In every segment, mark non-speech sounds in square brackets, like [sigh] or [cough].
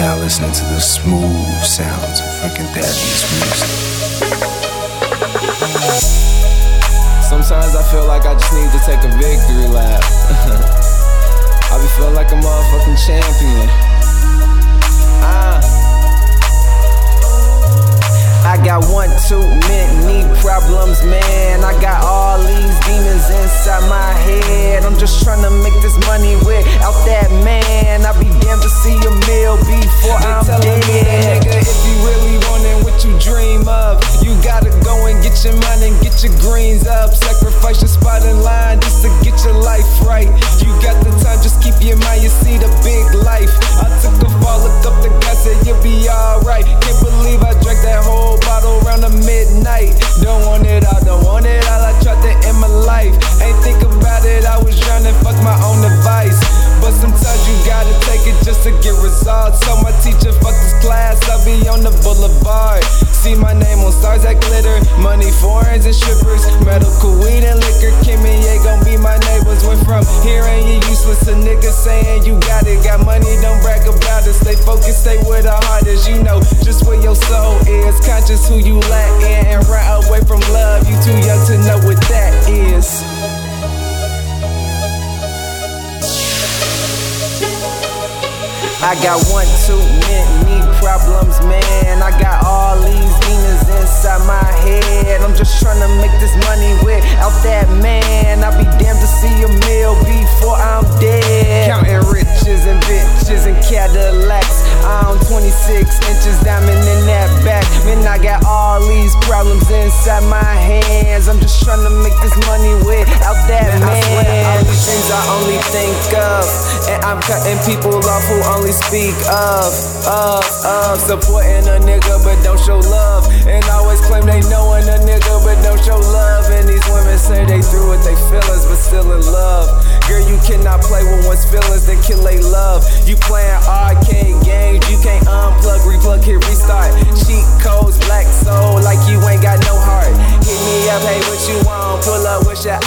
now listening to the smooth sounds of freaking Thadeus music. Sometimes I feel like I just need to take a victory lap. [laughs] I be feeling like a motherfucking champion. Ah. I got one too many problems, man. I got all these demons inside my head. I'm just trying to make this money without that get your greens up. Sacrifice your spot in line just to get your life right. You got the time, just keep your mind, you see the big life. I took a fall, look up the guy, said you'll be alright. Can't believe I drank that whole bottle around the midnight. Don't want it all, don't want it all. I tried to end my life. Ain't think about it, I was drowning, fuck my own advice. But sometimes you gotta take it just to get results. So my teacher, fuck this class, I'll be on the boulevard. See my name on stars that glitter, money, foreigns and strippers, medical weed and liquor. Kim and Ye gon' be my neighbors. Went from hearing you useless to niggas saying you got it. Got money, don't brag about it. Stay focused, stay where the heart is. you know just where your soul is. Conscious who you let I got one too many problems, man. I got all these demons inside my head. I'm just trying to make this money without that man. I'll be damned to see a meal before I'm dead. Counting riches and bitches and Cadillacs. I'm 26 inches diamond in that back. Man, I got all these problems inside my hands. I'm just trying to make this money without that I only think of. And I'm cutting people off who only speak of, of, of. Supporting a nigga but don't show love. And always claim they knowin' a nigga but don't show love. And these women say they through with they feelings but still in love. Girl, you cannot play with one's feelings, then kill they love. You playing arcade games, you can't unplug, replug, hit restart. Cheat codes, black soul, like you ain't got no heart. Hit me up, hey, what you want? Pull up, wish I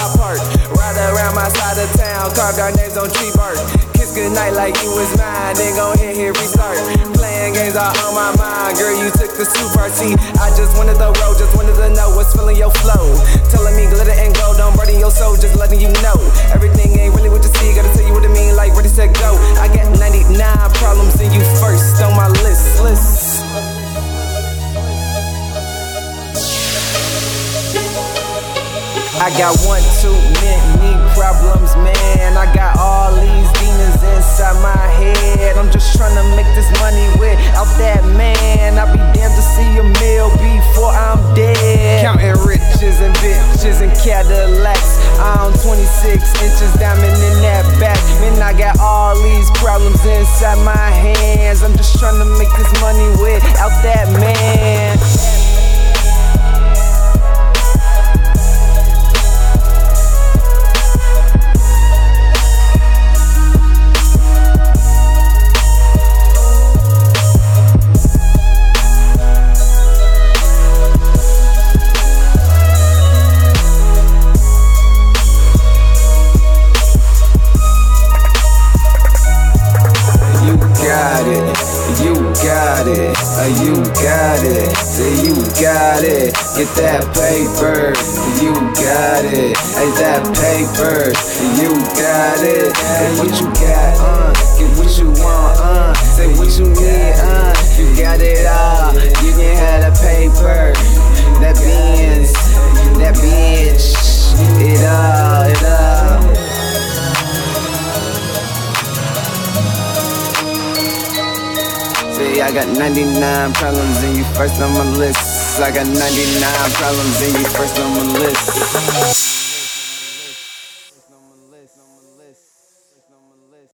Like you was mine, then go hit, hit restart. Playing games all on my mind, girl, you took the super. I just wanted the road, just wanted to know what's filling your flow. Telling me glitter and gold, don't burden your soul, just letting you know. Everything ain't really what you see, gotta tell you what it mean, like ready, set, go. I got 99 problems, and you first on my list. list. I got one too many problems, man. I got all these inside my head. I'm just trying to make this money without that man. I'll be damned to see a meal before I'm dead. Counting riches and bitches and Cadillacs. I'm 26 inches diamond in that back. Man, I got all these problems inside my hands. I'm just trying to make this money without that you got it, uh, you got it, say you got it. Get that paper, you got it. Hey, that paper, you got it. Hey, what you got, uh, get what you want, uh, say what you need, uh, you got it all. I got 99 problems and you first on my list. I got 99 problems and you first on my list.